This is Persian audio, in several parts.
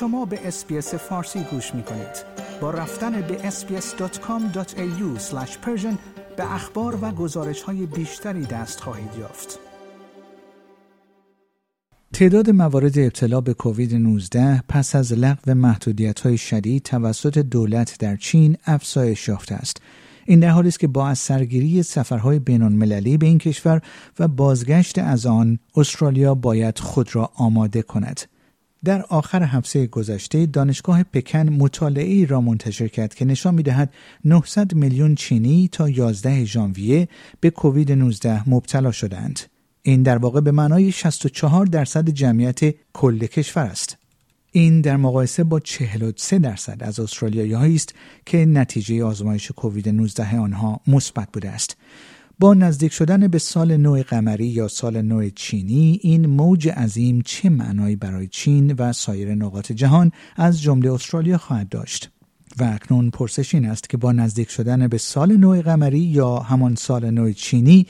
شما به اسپیس فارسی گوش می کنید. با رفتن به sbs.com.au به اخبار و گزارش های بیشتری دست خواهید یافت. تعداد موارد ابتلا به کووید 19 پس از لغو محدودیت های شدید توسط دولت در چین افزایش یافته است. این در حالی است که با از سرگیری سفرهای بینالمللی به این کشور و بازگشت از آن استرالیا باید خود را آماده کند. در آخر هفته گذشته دانشگاه پکن مطالعه را منتشر کرد که نشان می‌دهد 900 میلیون چینی تا 11 ژانویه به کووید 19 مبتلا شدند. این در واقع به معنای 64 درصد جمعیت کل کشور است. این در مقایسه با 43 درصد از استرالیایی است که نتیجه آزمایش کووید 19 آنها مثبت بوده است. با نزدیک شدن به سال نو قمری یا سال نو چینی این موج عظیم چه معنایی برای چین و سایر نقاط جهان از جمله استرالیا خواهد داشت؟ و اکنون پرسش این است که با نزدیک شدن به سال نو قمری یا همان سال نو چینی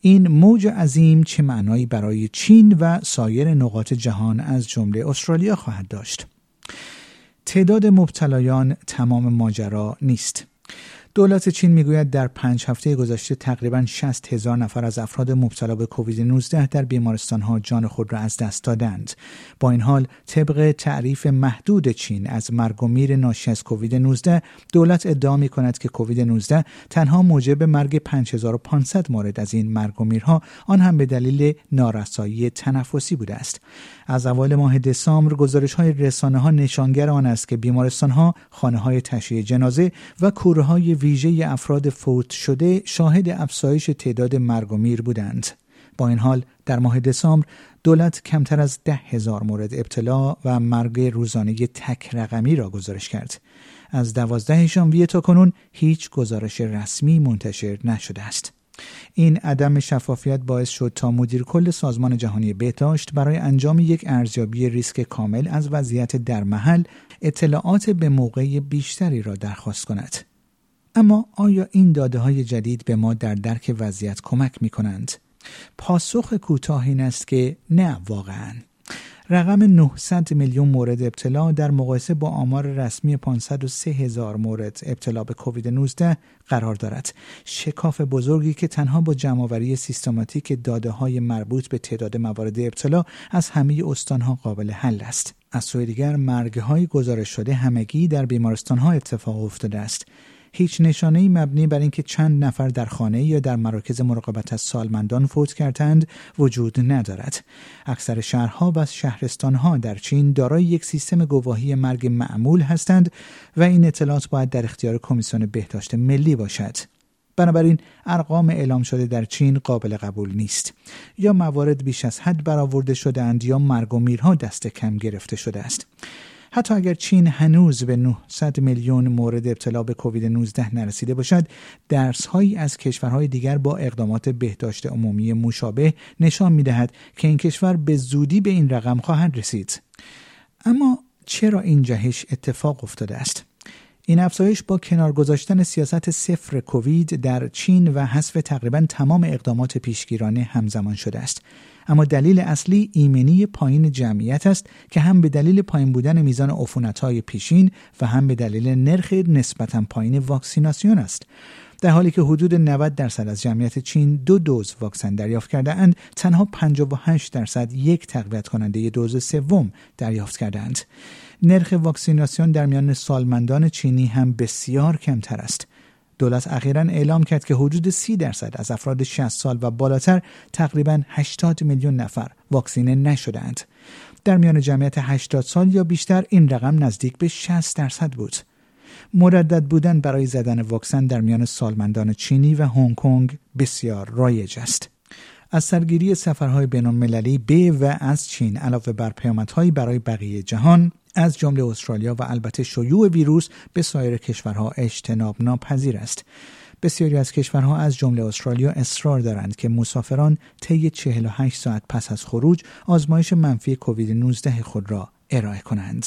این موج عظیم چه معنایی برای چین و سایر نقاط جهان از جمله استرالیا خواهد داشت؟ تعداد مبتلایان تمام ماجرا نیست. دولت چین می‌گوید در پنج هفته گذشته تقریبا 60 هزار نفر از افراد مبتلا به کووید 19 در بیمارستان ها جان خود را از دست دادند. با این حال طبق تعریف محدود چین از مرگ و میر ناشی از کووید 19 دولت ادعا می کند که کووید 19 تنها موجب مرگ 5500 مورد از این مرگ و میرها آن هم به دلیل نارسایی تنفسی بوده است. از اول ماه دسامبر گزارش های رسانه ها نشانگر آن است که بیمارستان ها، خانه های تشییع جنازه و کوره های ویژه افراد فوت شده شاهد افزایش تعداد مرگ و میر بودند. با این حال در ماه دسامبر دولت کمتر از ده هزار مورد ابتلا و مرگ روزانه تک رقمی را گزارش کرد. از دوازده ژانویه تا کنون هیچ گزارش رسمی منتشر نشده است. این عدم شفافیت باعث شد تا مدیر کل سازمان جهانی بهداشت برای انجام یک ارزیابی ریسک کامل از وضعیت در محل اطلاعات به موقع بیشتری را درخواست کند. اما آیا این داده های جدید به ما در درک وضعیت کمک می کنند؟ پاسخ کوتاه این است که نه واقعا. رقم 900 میلیون مورد ابتلا در مقایسه با آمار رسمی 503 هزار مورد ابتلا به کووید 19 قرار دارد. شکاف بزرگی که تنها با جمعآوری سیستماتیک داده های مربوط به تعداد موارد ابتلا از همه استانها قابل حل است. از سوی دیگر مرگ های گزارش شده همگی در بیمارستان ها اتفاق افتاده است. هیچ نشانه مبنی بر اینکه چند نفر در خانه یا در مراکز مراقبت از سالمندان فوت کردند وجود ندارد. اکثر شهرها و شهرستانها در چین دارای یک سیستم گواهی مرگ معمول هستند و این اطلاعات باید در اختیار کمیسیون بهداشت ملی باشد. بنابراین ارقام اعلام شده در چین قابل قبول نیست یا موارد بیش از حد برآورده شده اند یا مرگ و میرها دست کم گرفته شده است حتی اگر چین هنوز به 900 میلیون مورد ابتلا به کووید 19 نرسیده باشد درس هایی از کشورهای دیگر با اقدامات بهداشت عمومی مشابه نشان می دهد که این کشور به زودی به این رقم خواهد رسید. اما چرا این جهش اتفاق افتاده است؟ این افزایش با کنار گذاشتن سیاست صفر کووید در چین و حذف تقریبا تمام اقدامات پیشگیرانه همزمان شده است. اما دلیل اصلی ایمنی پایین جمعیت است که هم به دلیل پایین بودن میزان های پیشین و هم به دلیل نرخ نسبتا پایین واکسیناسیون است. در حالی که حدود 90 درصد از جمعیت چین دو دوز واکسن دریافت کرده اند تنها 58 درصد یک تقویت کننده دوز سوم دریافت کرده اند نرخ واکسیناسیون در میان سالمندان چینی هم بسیار کمتر است دولت اخیرا اعلام کرد که حدود 30 درصد از افراد 60 سال و بالاتر تقریبا 80 میلیون نفر واکسینه نشدهاند. در میان جمعیت 80 سال یا بیشتر این رقم نزدیک به 60 درصد بود. مردد بودن برای زدن واکسن در میان سالمندان چینی و هنگ کنگ بسیار رایج است. از سرگیری سفرهای بین به و از چین علاوه بر پیامدهایی برای بقیه جهان از جمله استرالیا و البته شیوع ویروس به سایر کشورها اجتناب ناپذیر است بسیاری از کشورها از جمله استرالیا اصرار دارند که مسافران طی 48 ساعت پس از خروج آزمایش منفی کووید 19 خود را ارائه کنند.